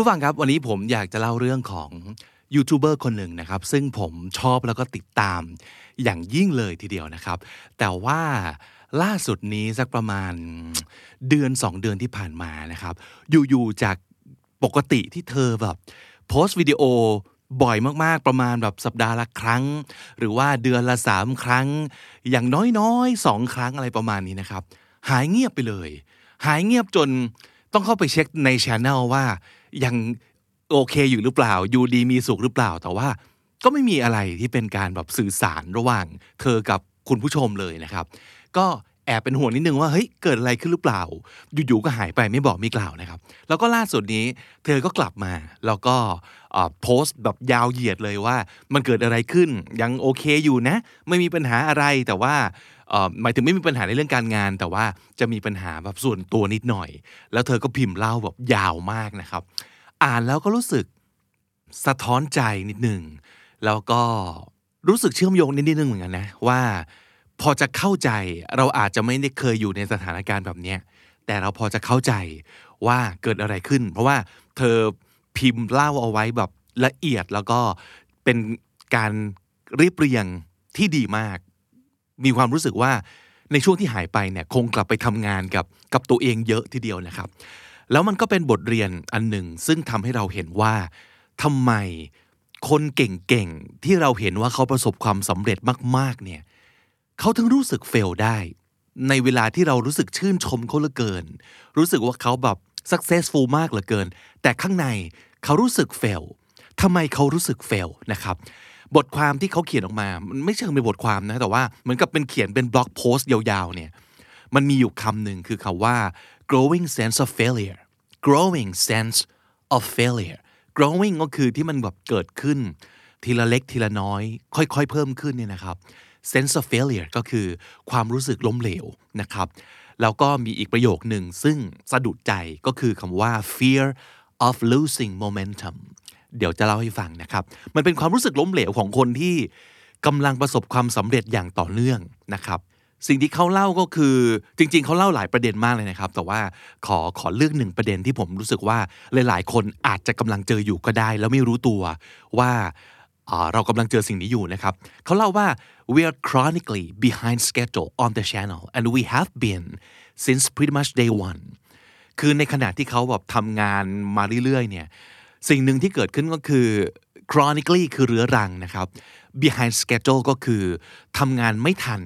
ผู้ฟังครับวันนี้ผมอยากจะเล่าเรื่องของยูทูบเบอร์คนหนึ่งนะครับ ซึ่งผมชอบแล้วก็ติดตามอย่างยิ่งเลยทีเดียวนะครับ แต่ว่าล่าสุดนี้สักประมาณเดือนสองเดือนที่ผ่านมานะครับ อยู่ๆจากปกติที่เธอแบบโพสต์วิดีโอบ่อยมากๆประมาณแบบสัปดาห์ละครั้ง หรือว่าเดือนละสามครั้ง อย่างน้อยๆสองครั้งอะไรประมาณนี้นะครับ หายเงียบไปเลย หายเงียบจนต้องเข้าไปเช็คในช anel ว่า ยังโอเคอยู่หรือเปล่า อยู่ดีมีสุขหรือเปล่า แต่ว่าก็ไม่มีอะไรที่เป็นการแบบสื่อสารระหว่างเธอกับคุณผู้ชมเลยนะครับ ก็แอบเป็นห่วงนิดนึงว่าเฮ้ยเกิดอะไรขึ้นหรือเปล่า อยู่ๆก็หายไปไม่บอกไม่กล่าวนะครับ แล้วก็ล่าสุดนี้เธอก็กลับมาแล้วก็โพสต์แบบยาวเหยียดเลยว่า มันเกิดอะไรขึ้นยังโอเคอยู่นะ ไม่มีปัญหาอะไรแต่ว่า หมายถึงไม่มีปัญหาในเรื่องการงาน แต่ว่าจะมีปัญหาแบบส่วนตัวนิดหน่อย แล้วเธอก็พิมพ์เล่าแบบยาวมากนะครับ อ่านแล้วก็รู้สึกสะท้อนใจนิดหนึ่งแล้วก็รู้สึกเชื่อมโยงนิดนิดนึงเหมือนกันนะว่าพอจะเข้าใจเราอาจจะไม่ได้เคยอยู่ในสถานการณ์แบบเนี้ยแต่เราพอจะเข้าใจว่าเกิดอะไรขึ้น เพราะว่าเธอพิมพ์เล่าเอาไว้แบบละเอียดแล้วก็เป็นการเรียบเรียงที่ดีมาก มีความรู้สึกว่าในช่วงที่หายไปเนี่ยคงกลับไปทำงานกับกับตัวเองเยอะทีเดียวนะครับ แล้วมันก็เป็นบทเรียนอันหนึ่งซึ่งทำให้เราเห็นว่าทำไมคนเก่งๆ ที่เราเห็นว่าเขาประสบความสำเร็จมาก ๆ เนี่ยเขาถึงรู้สึกเฟลได้ ในเวลาที่เรารู้สึกชื่นชมเขาเหลือเกิน รู้สึกว่าเขาแบบ successful มากเหลือเกิน แต่ข้างในเขารู้สึกเฟลทำไมเขารู้สึกเฟลนะครับ บทความที่เขาเขียนออกมา มันไม่เชิงเป็นบทความนะ แต่ว่าเหมือนกับเป็นเขียนเป็นบล็อกโพสต์ยาวๆ เนี่ย มันมีอยู่คำหนึ่งคือคำว่า growing sense of failure growing sense of failure growing ก็คือที่มันแบบเกิดขึ้น ทีละเล็กทีละน้อย ค่อยๆ เพิ่มขึ้นเนี่ยนะครับ sense of failure ก็คือความรู้สึกล้มเหลวนะครับ แล้วก็มีอีกประโยคหนึ่งซึ่งสะดุดใจก็คือคำว่า fear of losing momentum เดี๋ยวจะเล่าให้ฟังนะครับ มันเป็นความรู้สึกล้มเหลวของคนที่กำลังประสบความสำเร็จอย่างต่อเนื่องนะครับสิ่งที่เขาเล่าก็คือจริง ๆ เขาเล่าหลายประเด็นมากเลยนะครับ แต่ว่าขอขอเลือกหนึ่งประเด็นที่ผมรู้สึกว่าหลาย ๆ คนอาจจะกำลังเจออยู่ก็ได้ แล้วไม่รู้ตัวว่าเรากำลังเจอสิ่งนี้อยู่นะครับเขาเล่าว่า we are chronically behind schedule on the channel and we have been since pretty much day one คือในขณะที่เขาแบบทำงานมาเรื่อย ๆ เนี่ย สิ่งหนึ่งที่เกิดขึ้นก็คือ chronically คือเรื้อรังนะครับ behind schedule ก็คือทำงานไม่ทัน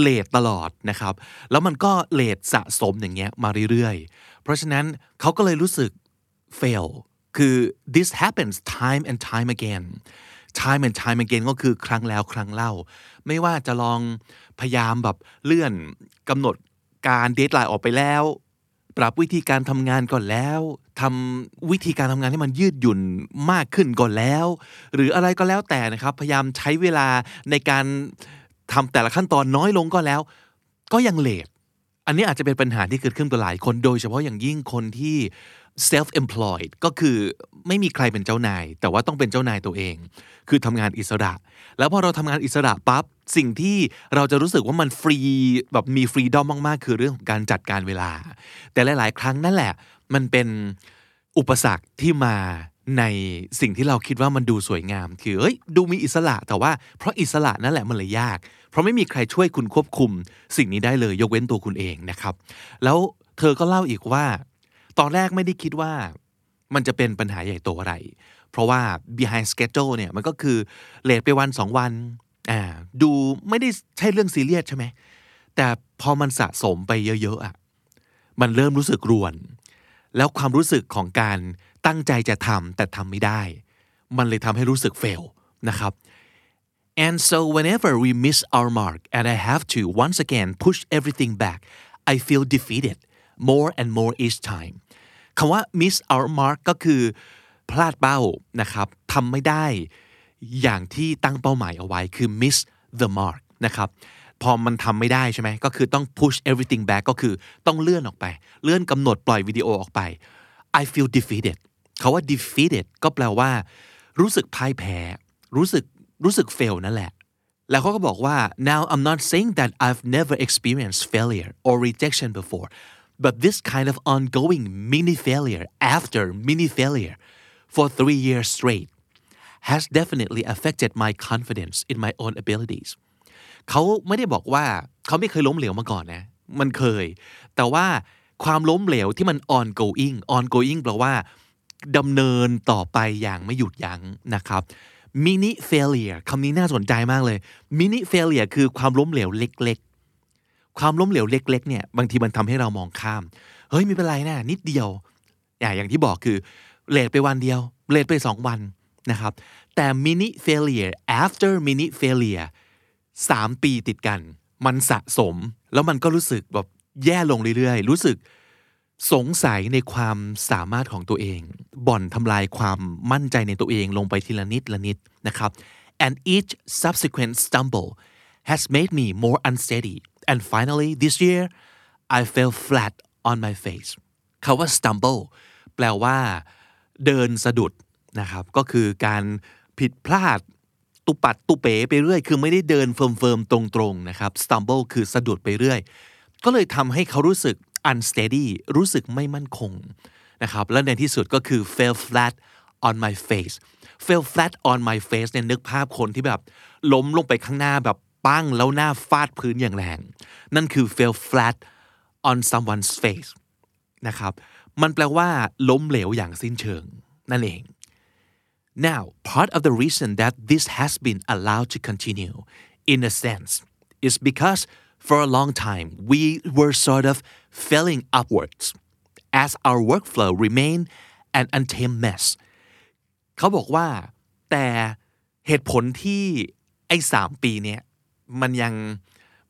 เลทตลอดนะครับ แล้วมันก็เลทสะสมอย่างเงี้ยมาเรื่อยๆ เพราะฉะนั้นเขาก็เลยรู้สึก fail คือ this happens time and time again time and time again ก็คือครั้งแล้วครั้งเล่า ไม่ว่าจะลองพยายามแบบเลื่อนกำหนดการเดทไลน์ออกไปแล้ว ปรับวิธีการทำงานก่อนแล้วทำวิธีการทำงานให้มันยืดหยุ่นมากขึ้นก่อนแล้ว หรืออะไรก็แล้วแต่นะครับ พยายามใช้เวลาในการทำแต่ละขั้นตอนน้อยลงก็แล้ว ก็ยังเลทอันนี้อาจจะเป็นปัญหาที่เกิดขึ้นกับหลายคนโดยเฉพาะอย่างยิ่งคนที่ self employed ก็คือไม่มีใครเป็นเจ้านาย แต่ว่าต้องเป็นเจ้านายตัวเอง คือทำงานอิสระ แล้วพอเราทำงานอิสระปั๊บสิ่งที่เราจะรู้สึกว่ามันฟรีแบบมีฟรีดอมมากๆ คือเรื่องของการจัดการเวลา แต่หลาย ๆ ครั้งนั่นแหละ มันเป็นอุปสรรคที่มาในสิ่งที่เราคิดว่ามันดูสวยงาม คือเอ้ยดูมีอิสระแต่ว่าเพราะอิสระนั่นแหละมันเลยยาก เพราะไม่มีใครช่วยคุณควบคุม สิ่งนี้ได้เลยยกเว้นตัวคุณเองนะครับ แล้วเธอก็เล่าอีกว่า ตอนแรกไม่ได้คิดว่ามันจะเป็นปัญหาใหญ่โตอะไร เพราะว่า behind schedule เนี่ยมันก็คือเลทไปวันสองวันอ่าดูไม่ได้ใช่เรื่องซีเรียสใช่ไหม แต่พอมันสะสมไปเยอะๆอะมันเริ่มรู้สึกรวน แล้วความรู้สึกของการตั้งใจจะทำแต่ทำไม่ได้ มันเลยทำให้รู้สึกเฟลนะครับ And so whenever we miss our mark and I have to once again push everything back I feel defeated more and more each time คำว่า miss our mark ก็คือ พลาดเป้านะครับทำไม่ได้อย่างที่ตั้งเป้าหมายเอาไว้คือ miss the mark นะครับพอมันทำไม่ได้ใช่ไหมก็คือต้อง push everything back ก็คือต้องเลื่อนออกไป เลื่อนกำหนดปล่อยวิดีโอออกไป I feel defeated เขาว่า defeated ก็แปลว่า รู้สึกพ่ายแพ้ รู้สึกรู้สึก fail นั่นแหละ แล้วเขาก็บอกว่า now I'm not saying that I've never experienced failure or rejection before but this kind of ongoing mini failure after mini failure for three years straight has definitely affected my confidence in my own abilities เขาไม่ได้บอกว่าเขาไม่เคยล้มเหลวมาก่อนนะ มันเคย แต่ว่าความล้มเหลวที่มัน ongoing ongoing แปลว่าดำเนินต่อไปอย่างไม่หยุดยั้งนะครับ mini failure คำนี้น่าสนใจมากเลย mini failure คือความล้มเหลวเล็ก ความล้มเหลวเล็กๆเนี่ยบางทีมันทำให้เรามองข้าม เฮ้ยไม่เป็นไรนะนิดเดียว อย่างที่บอกคือเลทไปวันเดียวเลทไปสองวันนะครับ แต่ mini failure after mini failure สามปีติดกัน มันสะสม แล้วมันก็รู้สึกแบบแย่ลงเรื่อยๆ รู้สึกสงสัยในความสามารถของตัวเอง บ่อนทำลายความมั่นใจในตัวเองลงไปทีละนิดละนิดนะครับ and each subsequent stumble has made me more unsteady and finally this year I fell flat on my face คาว่า stumble แปลว่า เดินสะดุดนะครับ ก็คือการผิดพลาด ตุปัดตุเป๋ไปเรื่อย คือไม่ได้เดินเฟิร์มๆ ตรงๆ นะครับ stumble คือสะดุดไปเรื่อย ก็เลยทำให้เขารู้สึก unsteady รู้สึกไม่มั่นคงนะครับ และในที่สุดก็คือ fell flat on my face fell flat on my face เนี่ยนึกภาพคนที่แบบ ล้มลงไปข้างหน้าแบบ ปั้งแล้วหน้าฟาดพื้นอย่างแรง นั่นคือ fell flat on someone's face นะครับ มันแปลว่า ล้มเหลวอย่างสิ้นเชิง นั่นเอง Now, part of the reason that this has been allowed to continue, in a sense, is because for a long time we were sort of failing upwards as our workflow remained an untamed mess. เขาบอกว่าแต่เหตุผลที่ไอ้สามปีเนี่ย มันยัง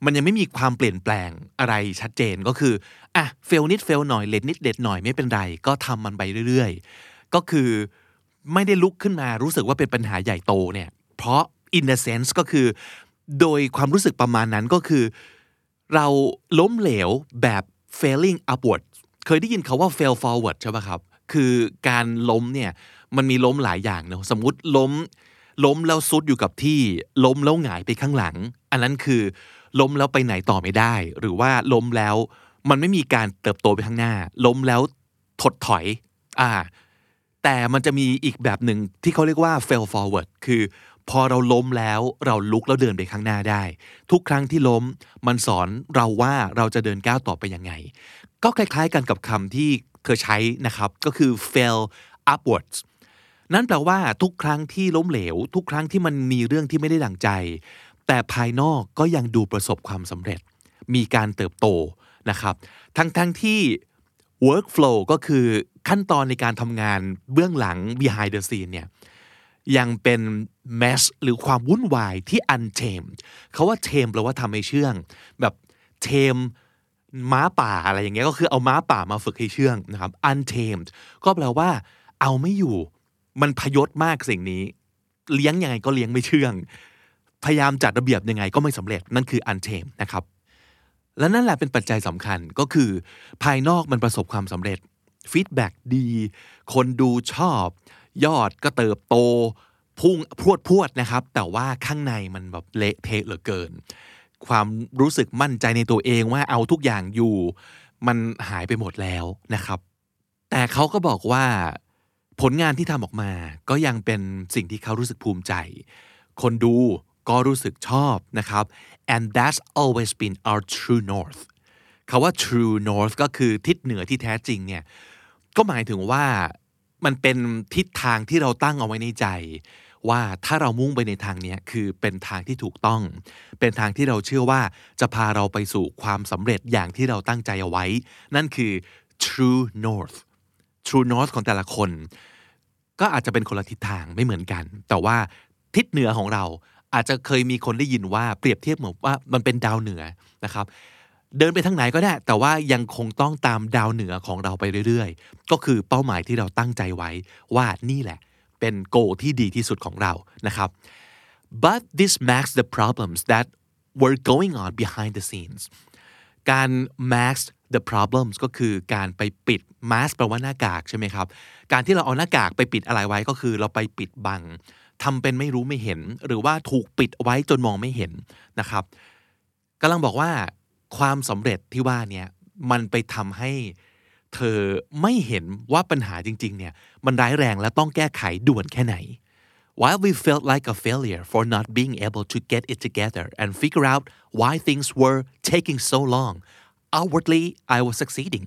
มันยังไม่มีความเปลี่ยนแปลงอะไรชัดเจนก็คืออะเฟลนิดเฟลหน่อยเลดนิดเลดหน่อยไม่เป็นไร ก็ทำมันไปเรื่อยๆ ก็คือไม่ได้ลุกขึ้นมารู้สึกว่าเป็นปัญหาใหญ่โตเนี่ยเพราะ in a sense ก็คือ โดยความรู้สึกประมาณนั้นก็คือ เราล้มเหลวแบบ failing upward เคยได้ยินคาว่า fail forward ใช่ไหมครับ คือการล้มเนี่ยมันมีล้มหลายอย่างเนาะสมมติล้ม ล้มแล้วซุดอยู่กับที่ล้มแล้วหงายไปข้างหลัง อันนั้นคือล้มแล้วไปไหนต่อไม่ได้ หรือว่าล้มแล้วมันไม่มีการเติบโตไปข้างหน้า ล้มแล้วถดถอย อ่า แต่มันจะมีอีกแบบหนึ่งที่เขาเรียกว่า fail forward คือพอเราล้มแล้วเราลุกแล้วเดินไปข้างหน้าได้ ทุกครั้งที่ล้มมันสอนเราว่าเราจะเดินก้าวต่อไปยังไง ก็คล้ายๆกันกับคำที่เธอใช้นะครับ ก็คือ fail upwards นั่นแปลว่าทุกครั้งที่ล้มเหลว ทุกครั้งที่มันมีเรื่องที่ไม่ได้ดังใจ แต่ภายนอกก็ยังดูประสบความสำเร็จ มีการเติบโตนะครับ ทั้งๆทที่ workflow ก็คือขั้นตอนในการทำงานเบื้องหลัง behind the scene เนี่ยยังเป็น mess หรือความวุ่นวายที่ untamed เขาว่า tame แปลว่าทำให้เชื่อง แบบ tame ม้าป่าอะไรอย่างเงี้ยก็คือเอาม้าป่ามาฝึกให้เชื่องนะครับ untamed ก็แปลว่าเอาไม่อยู่ มันพยศมากสิ่งนี้ เลี้ยงยังไงก็เลี้ยงไม่เชื่อง พยายามจัดระเบียบยังไงก็ไม่สำเร็จนั่นคือ untamed นะครับ และนั่นแหละเป็นปัจจัยสำคัญก็คือ ภายนอกมันประสบความสำเร็จฟีดแบ็ดี คนดูชอบ ยอดก็เติบโต พุ่งพรวดพรวดนะครับ แต่ว่าข้างในมันแบบเละเทะเหลือเกิน ความรู้สึกมั่นใจในตัวเองว่าเอาทุกอย่างอยู่ มันหายไปหมดแล้วนะครับ แต่เขาก็บอกว่า ผลงานที่ทำออกมาก็ยังเป็นสิ่งที่เขารู้สึกภูมิใจ คนดูก็รู้สึกชอบนะครับ and that's always been our true north คาว่า true north ก็คือทิศเหนือที่แท้จริงเนี่ยก็หมายถึงว่ามันเป็นทิศทางที่เราตั้งเอาไว้ในใจ ว่าถ้าเรามุ่งไปในทางนี้คือเป็นทางที่ถูกต้อง เป็นทางที่เราเชื่อว่าจะพาเราไปสู่ความสำเร็จอย่างที่เราตั้งใจเอาไว้ นั่นคือ true north true north ของแต่ละคน ก็อาจจะเป็นคนละทิศทางไม่เหมือนกัน แต่ว่าทิศเหนือของเราอาจจะเคยมีคนได้ยินว่าเปรียบเทียบเหมือนว่ามันเป็นดาวเหนือนะครับ เดินไปทางไหนก็ได้ แต่ว่ายังคงต้องตามดาวเหนือของเราไปเรื่อยๆ ก็คือเป้าหมายที่เราตั้งใจไว้ว่านี่แหละเป็นโกที่ดีที่สุดของเรานะครับ but this masks the problems that were going on behind the scenes การ mask the problems ก็คือการไปปิด mask แปลว่าหน้ากากใช่ไหมครับ การที่เราเอาหน้ากากไปปิดอะไรไว้ก็คือเราไปปิดบังทำเป็นไม่รู้ไม่เห็น หรือว่าถูกปิดไว้จนมองไม่เห็นนะครับกำลังบอกว่าความสำเร็จที่ว่าเนี่ยมันไปทำให้เธอไม่เห็นว่าปัญหาจริงๆเนี่ยมันร้ายแรงและต้องแก้ไขด่วนแค่ไหน While we felt like a failure for not being able to get it together and figure out why things were taking so long, outwardly I was succeeding.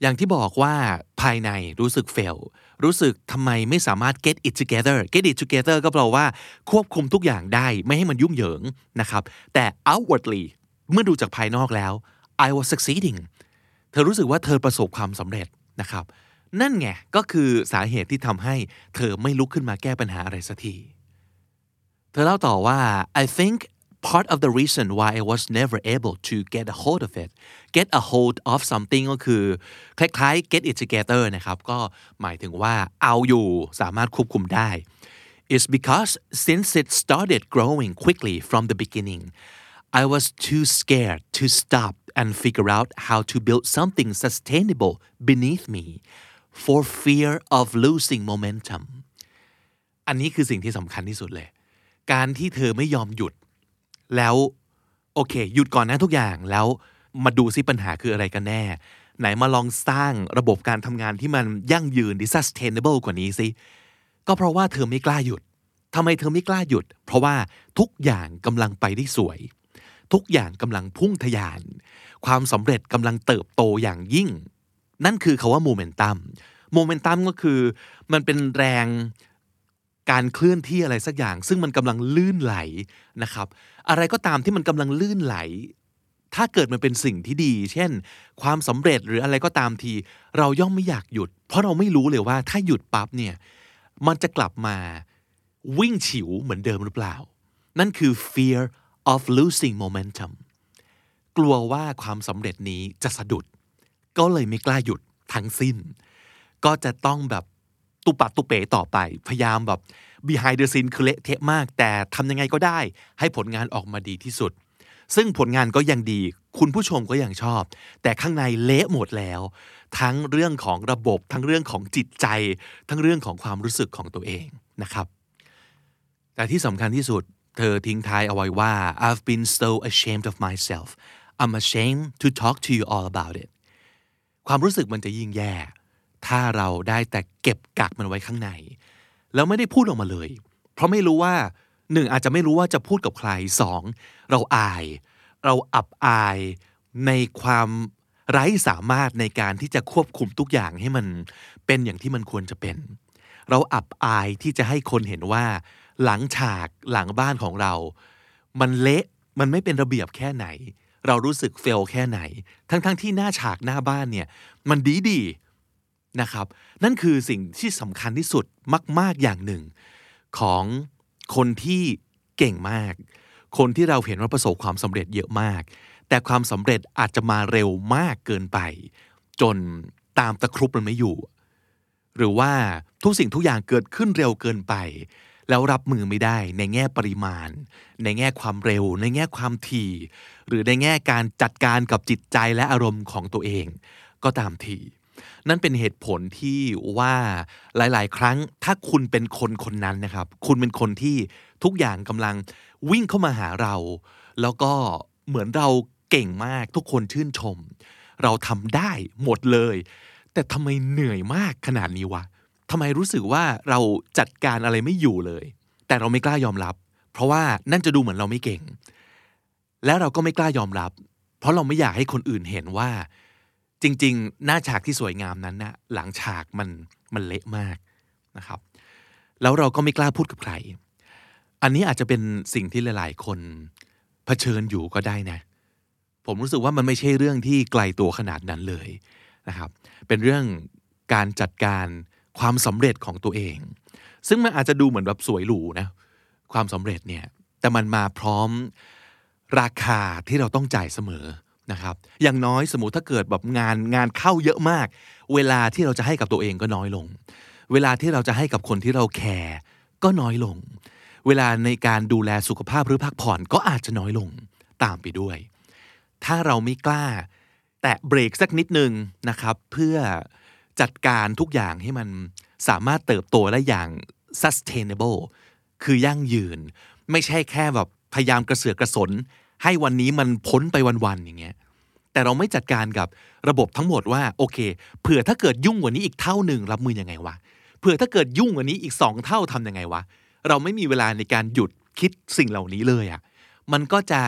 อย่างที่บอกว่าภายในรู้สึก fail รู้สึกทำไมไม่สามารถ get it together get it together ก็แปลว่าควบคุมทุกอย่างได้ไม่ให้มันยุ่งเหยิงนะครับ แต่ outwardly เมื่อดูจากภายนอกแล้ว I was succeeding เธอรู้สึกว่าเธอประสบความสำเร็จนะครับ นั่นไงก็คือสาเหตุที่ทำให้เธอไม่ลุกขึ้นมาแก้ปัญหาอะไรสักที เธอเล่าต่อว่า I think part of the reason why I was never able to get a hold of it get a hold of something ก็คือ คล้ายๆ get it together นะครับ ก็หมายถึงว่าเอาอยู่สามารถควบคุมได้ is because since it started growing quickly from the beginning I was too scared to stop and figure out how to build something sustainable beneath me for fear of losing momentum อันนี้คือสิ่งที่สำคัญที่สุดเลย การที่เธอไม่ยอมหยุด แล้วโอเค หยุดก่อนนะทุกอย่างแล้วมาดูซิปัญหาคืออะไรกันแน่ ไหนมาลองสร้างระบบการทำงานที่มันยั่งยืน sustainable กว่านี้สิก็เพราะว่าเธอไม่กล้าหยุดทำไมเธอไม่กล้าหยุด เพราะว่าทุกอย่างกำลังไปได้สวย ทุกอย่างกำลังพุ่งทะยาน ความสำเร็จกำลังเติบโตอย่างยิ่ง นั่นคือคาว่าโมเมนตัมโมเมนตัมก็คือมันเป็นแรงการเคลื่อนที่อะไรสักอย่าง ซึ่งมันกำลังลื่นไหลนะครับ อะไรก็ตามที่มันกำลังลื่นไหล ถ้าเกิดมันเป็นสิ่งที่ดี เช่น ความสำเร็จหรืออะไรก็ตามที เราย่อมไม่อยากหยุด เพราะเราไม่รู้เลยว่าถ้าหยุดปั๊บเนี่ยมันจะกลับมาวิ่งฉิวเหมือนเดิมหรือเปล่า นั่นคือ fear of losing momentum กลัวว่าความสำเร็จนี้จะสะดุด ก็เลยไม่กล้าหยุดทั้งสิ้น ก็จะต้องแบบ ตุปัดตุเป๋ต่อไป พยายามแบบ behind the scene คือเละเทะมาก แต่ทำยังไงก็ได้ ให้ผลงานออกมาดีที่สุด ซึ่งผลงานก็ยังดี คุณผู้ชมก็ยังชอบ แต่ข้างในเละหมดแล้ว ทั้งเรื่องของระบบ ทั้งเรื่องของจิตใจ ทั้งเรื่องของความรู้สึกของตัวเองนะครับ แต่ที่สำคัญที่สุด เธอทิ้งท้ายเอาไว้ว่า I've been so ashamed of myself I'm ashamed to talk to you all about it ความรู้สึกมันจะยิ่งแย่ ถ้าเราได้แต่เก็บกักมันไว้ข้างใน แล้วไม่ได้พูดออกมาเลย เพราะไม่รู้ว่าหนึ่งอาจจะไม่รู้ว่าจะพูดกับใครสองเราอาย เราอับอายในความไร้สามารถในการที่จะควบคุมทุกอย่างให้มันเป็นอย่างที่มันควรจะเป็น เราอับอายที่จะให้คนเห็นว่า หลังฉากหลังบ้านของเรา มันเละมันไม่เป็นระเบียบแค่ไหน เรารู้สึกเฟลแค่ไหน ทั้งๆทที่หน้าฉากหน้าบ้านเนี่ย มันดีดี นะครับ นั่นคือสิ่งที่สำคัญที่สุดมาก ๆอย่างหนึ่ง ของคนที่เก่งมาก คนที่เราเห็นว่าประสบความสำเร็จเยอะมาก แต่ความสำเร็จอาจจะมาเร็วมากเกินไป จนตามตะครุบมันไม่อยู่ หรือว่าทุกสิ่งทุกอย่างเกิดขึ้นเร็วเกินไป แล้วรับมือไม่ได้ในแง่ปริมาณ ในแง่ความเร็ว ในแง่ความถี่ หรือในแง่การจัดการกับจิตใจและอารมณ์ของตัวเอง ก็ตามที นั่นเป็นเหตุผลที่ว่าหลาย ๆ ครั้งถ้าคุณเป็นคนคนนั้นนะครับ คุณเป็นคนที่ทุกอย่างกำลังวิ่งเข้ามาหาเรา แล้วก็เหมือนเราเก่งมากทุกคนชื่นชม เราทำได้หมดเลย แต่ทำไมเหนื่อยมากขนาดนี้วะทำไมรู้สึกว่าเราจัดการอะไรไม่อยู่เลย แต่เราไม่กล้ายอมรับ เพราะว่านั่นจะดูเหมือนเราไม่เก่ง และเราก็ไม่กล้ายอมรับ เพราะเราไม่อยากให้คนอื่นเห็นว่า จริง ๆ หน้าฉากที่สวยงามนั้นนะหลังฉากมันมันเละมากนะครับ แล้วเราก็ไม่กล้าพูดกับใคร อันนี้อาจจะเป็นสิ่งที่หลาย ๆ คนเผชิญอยู่ก็ได้นะ ผมรู้สึกว่ามันไม่ใช่เรื่องที่ไกลตัวขนาดนั้นเลยนะครับ เป็นเรื่องการจัดการความสำเร็จของตัวเอง ซึ่งมันอาจจะดูเหมือนแบบสวยหรูนะ ความสำเร็จเนี่ย แต่มันมาพร้อมราคาที่เราต้องจ่ายเสมอ นะครับอย่างน้อยสมมติถ้าเกิดแบบงานงานเข้าเยอะมาก เวลาที่เราจะให้กับตัวเองก็น้อยลง เวลาที่เราจะให้กับคนที่เราแคร์ก็น้อยลง เวลาในการดูแลสุขภาพหรือพักผ่อนก็อาจจะน้อยลงตามไปด้วย ถ้าเราไม่กล้า แตะเบรกสักนิดนึงนะครับ เพื่อจัดการทุกอย่างให้มันสามารถเติบโตได้อย่าง sustainable คือยั่งยืน ไม่ใช่แค่แบบพยายามกระเสือกกระสน ให้วันนี้มันพ้นไปวันๆอย่างเงี้ยแต่เราไม่จัดการกับระบบทั้งหมดว่าโอเคเผื่อถ้าเกิดยุ่งกว่านี้อีกเท่าหนึ่งรับมือยังไงวะเผื่อถ้าเกิดยุ่งกว่านี้อีกสองเท่าทำยังไงวะเราไม่มีเวลาในการหยุดคิดสิ่งเหล่านี้เลยอะ่ะมันก็จะ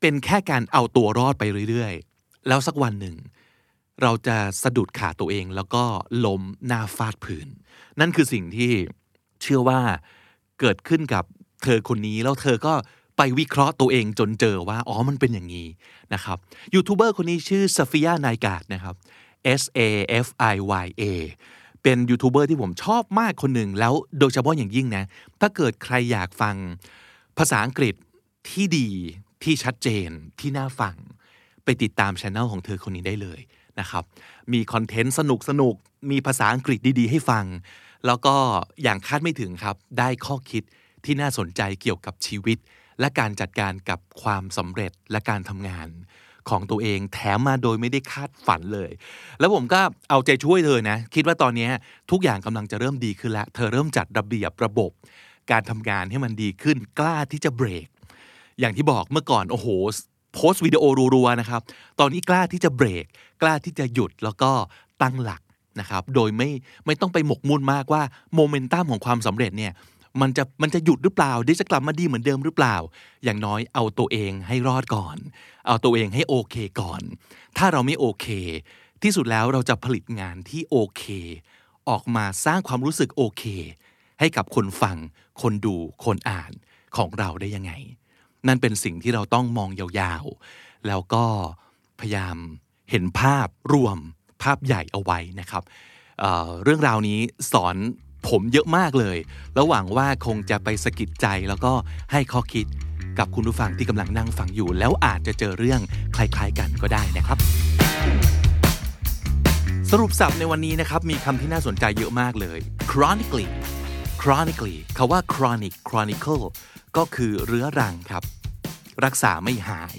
เป็นแค่การเอาตัวรอดไปเรื่อยๆ แล้วสักวันหนึ่ง เราจะสะดุดขาตัวเองแล้วก็ล้มหน้าฟาดพื้น นั่นคือสิ่งที่เชื่อว่าเกิดขึ้นกับเธอคนนี้แล้วเธอก็ ไปวิเคราะห์ตัวเองจนเจอว่า อ๋อ มันเป็นอย่างนี้นะครับยูทูบเบอร์คนนี้ชื่อซาฟิยานายกาดนะครับ S A F I Y A เป็นยูทูบเบอร์ที่ผมชอบมากคนหนึ่งแล้วโดยเฉพาะอย่างยิ่งนะ ถ้าเกิดใครอยากฟังภาษาอังกฤษที่ดีที่ชัดเจนที่น่าฟัง ไปติดตามช anel ของเธอคนนี้ได้เลยนะครับ มีคอนเทนต์สนุกสนุกมีภาษาอังกฤษดีๆ ให้ฟัง แล้วก็อย่างคาดไม่ถึงครับ ได้ข้อคิดที่น่าสนใจเกี่ยวกับชีวิต และการจัดการกับความสำเร็จและการทำงานของตัวเองแถมมาโดยไม่ได้คาดฝันเลย แล้วผมก็เอาใจช่วยเธอนะ คิดว่าตอนนี้ทุกอย่างกำลังจะเริ่มดีขึ้นแล้ว เธอเริ่มจัดระเบียบระบบ การทำงานให้มันดีขึ้นกล้าที่จะเบรก อย่างที่บอกเมื่อก่อนโอ้โหโพสต์วิดีโอรัวๆนะครับ ตอนนี้กล้าที่จะเบรก กล้าที่จะหยุดแล้วก็ตั้งหลักนะครับ โดยไม่ไม่ต้องไปหมกมุ่นมากว่าโมเมนตัมของความสำเร็จเนี่ย มันจะมันจะหยุดหรือเปล่าเดี๋ยวจะกลับมาดีเหมือนเดิมหรือเปล่า อย่างน้อยเอาตัวเองให้รอดก่อน เอาตัวเองให้โอเคก่อน ถ้าเราไม่โอเค ที่สุดแล้วเราจะผลิตงานที่โอเค ออกมาสร้างความรู้สึกโอเค ให้กับคนฟัง คนดูคนอ่านของเราได้ยังไง นั่นเป็นสิ่งที่เราต้องมองยาวๆ แล้วก็พยายามเห็นภาพรวมภาพใหญ่เอาไว้นะครับเเรื่องราวนี้สอน ผมเยอะมากเลย แล้วหวังว่าคงจะไปสะกิดใจแล้วก็ให้ข้อคิดกับคุณผู้ฟังที่กำลังนั่งฟังอยู่ แล้วอาจจะเจอเรื่องคล้ายๆกันก็ได้นะครับ สรุปสับในวันนี้นะครับมีคำที่น่าสนใจเยอะมากเลย chronically chronically คาว่า chronic chronicle ก็คือเรื้อรังครับ รักษาไม่หาย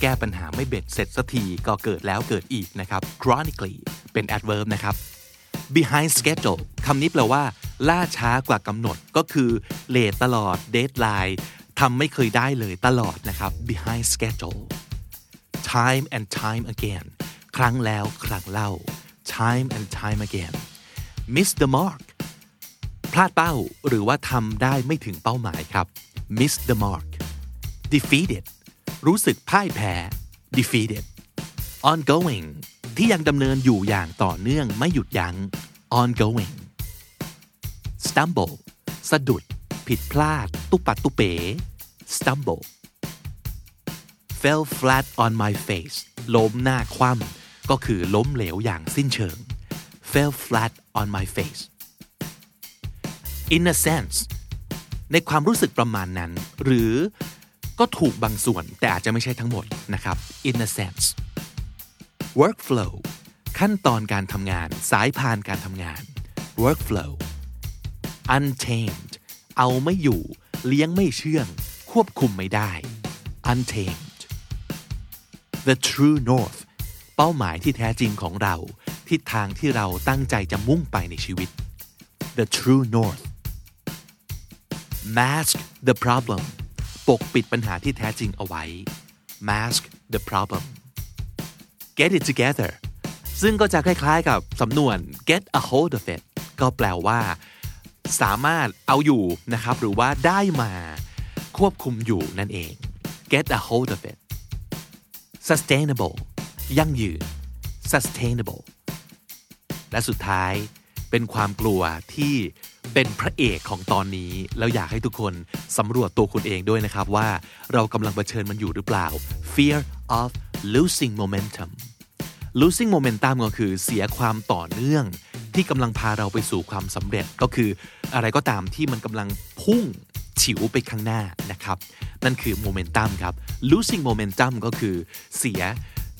แก้ปัญหาไม่เบ็ดเสร็จสักทีก็เกิดแล้วเกิดอีกนะครับ chronically เป็น adverb นะครับ behind schedule คำนี้แปลว่า ล่าช้ากว่ากำหนดก็คือเลทตลอด deadline ทำไม่เคยได้เลยตลอดนะครับ behind schedule time and time again ครั้งแล้วครั้งเล่า time and time again miss the mark พลาดเป้าหรือว่าทำได้ไม่ถึงเป้าหมายครับ miss the mark defeated รู้สึกพ่ายแพ้ defeated ongoing ที่ยังดำเนินอยู่อย่างต่อเนื่องไม่หยุดยัง้ง ongoing stumble สะดุด ผิดพลาด ตุปัดตุเป๋ stumble fell flat on my face ล้มหน้าคว่ำก็คือล้มเหลวอย่างสิ้นเชิง fell flat on my face in a sense ในความรู้สึกประมาณนั้น หรือก็ถูกบางส่วนแต่อาจจะไม่ใช่ทั้งหมดนะครับ in a sense workflow ขั้นตอนการทำงาน สายพานการทำงาน workflow untamed เอาไม่อยู่ เลี้ยงไม่เชื่อง ควบคุมไม่ได้ untamed the true north เป้าหมายที่แท้จริงของเราทิศทางที่เราตั้งใจจะมุ่งไปในชีวิต the true north mask the problem ปกปิดปัญหาที่แท้จริงเอาไว้ mask the problem get it together ซึ่งก็จะคล้ายๆกับสำนวน get a hold of it ก็แปลว่า สามารถเอาอยู่นะครับ หรือว่าได้มาควบคุมอยู่นั่นเอง get a hold of it sustainable ยั่งยืน sustainable และสุดท้ายเป็นความกลัวที่เป็นพระเอกของตอนนี้ แล้วอยากให้ทุกคนสำรวจตัวคุณเองด้วยนะครับว่าเรากำลังเผชิญมันอยู่หรือเปล่า fear of losing momentum losing momentum ก็คือเสียความต่อเนื่อง ที่กำลังพาเราไปสู่ความสำเร็จก็คืออะไรก็ตามที่มันกำลังพุ่งฉิวไปข้างหน้านะครับ นั่นคือ momentum ครับ losing momentum ก็คือเสีย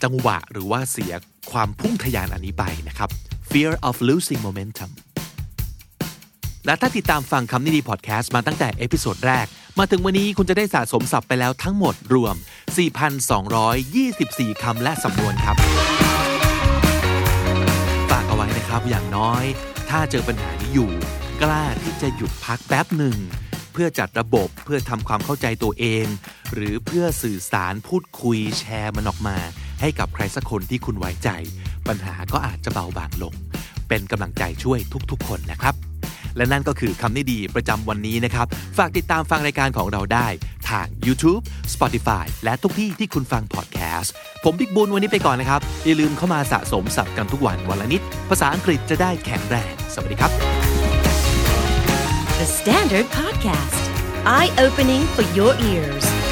จังหวะหรือว่าเสียความพุ่งทะยานอันนี้ไปนะครับ fear of losing momentum และถ้าติดตามฟังคำนี้ดีพอดแคสต์มาตั้งแต่ episode แรก มาถึงวันนี้คุณจะได้สะสมศัพท์ไปแล้วทั้งหมดรวม 4,224 คำและสำนวนครับ นะครับ อย่างน้อย ถ้าเจอปัญหานี้อยู่ กล้าที่จะหยุดพักแป๊บหนึ่ง เพื่อจัดระบบเพื่อทำความเข้าใจตัวเอง หรือเพื่อสื่อสารพูดคุยแชร์มันออกมา ให้กับใครสักคนที่คุณไว้ใจ ปัญหาก็อาจจะเบาบางลง เป็นกำลังใจช่วยทุกๆ คนนะครับ และนั่นก็คือคำนี้ดีประจำวันนี้นะครับ ฝากติดตามฟังรายการของเราได้ ทาง YouTube Spotify และทุกที่ที่คุณฟังพอดแคสต์ผมบิ๊กบุญวันนี้ไปก่อนนะครับ อย่าลืมเข้ามาสะสมศัพท์กันทุกวันวันละนิด ภาษาอังกฤษจะได้แข็งแรง สวัสดีครับ The Standard Podcast, eye opening for your ears.